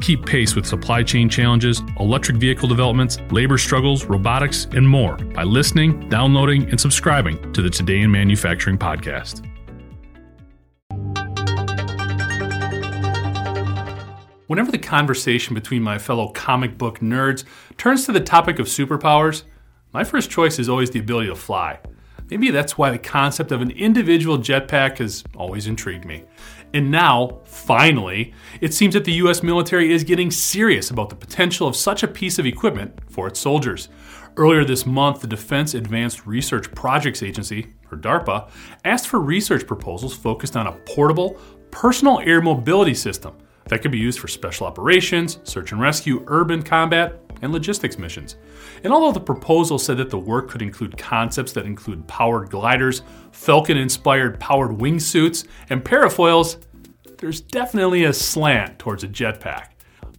Keep pace with supply chain challenges, electric vehicle developments, labor struggles, robotics, and more by listening, downloading, and subscribing to the Today in Manufacturing podcast. Whenever the conversation between my fellow comic book nerds turns to the topic of superpowers, my first choice is always the ability to fly. Maybe that's why the concept of an individual jetpack has always intrigued me. And now, finally, it seems that the US military is getting serious about the potential of such a piece of equipment for its soldiers. Earlier this month, the Defense Advanced Research Projects Agency, or DARPA, asked for research proposals focused on a portable, personal air mobility system that could be used for special operations, search and rescue, urban combat, and logistics missions. And although the proposal said that the work could include concepts that include powered gliders, Falcon inspired powered wingsuits, and parafoils, there's definitely a slant towards a jetpack.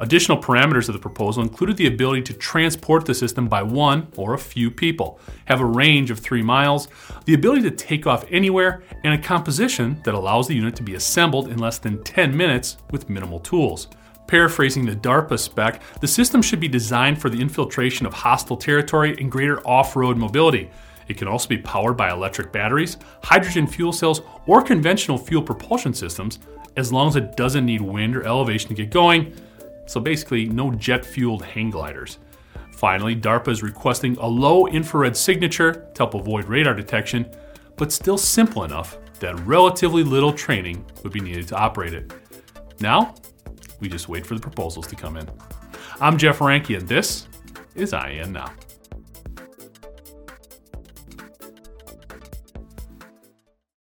Additional parameters of the proposal included the ability to transport the system by one or a few people, have a range of three miles, the ability to take off anywhere, and a composition that allows the unit to be assembled in less than 10 minutes with minimal tools. Paraphrasing the DARPA spec, the system should be designed for the infiltration of hostile territory and greater off road mobility. It can also be powered by electric batteries, hydrogen fuel cells, or conventional fuel propulsion systems, as long as it doesn't need wind or elevation to get going. So basically, no jet fueled hang gliders. Finally, DARPA is requesting a low infrared signature to help avoid radar detection, but still simple enough that relatively little training would be needed to operate it. Now, we just wait for the proposals to come in. I'm Jeff Reinke, and this is IEN Now.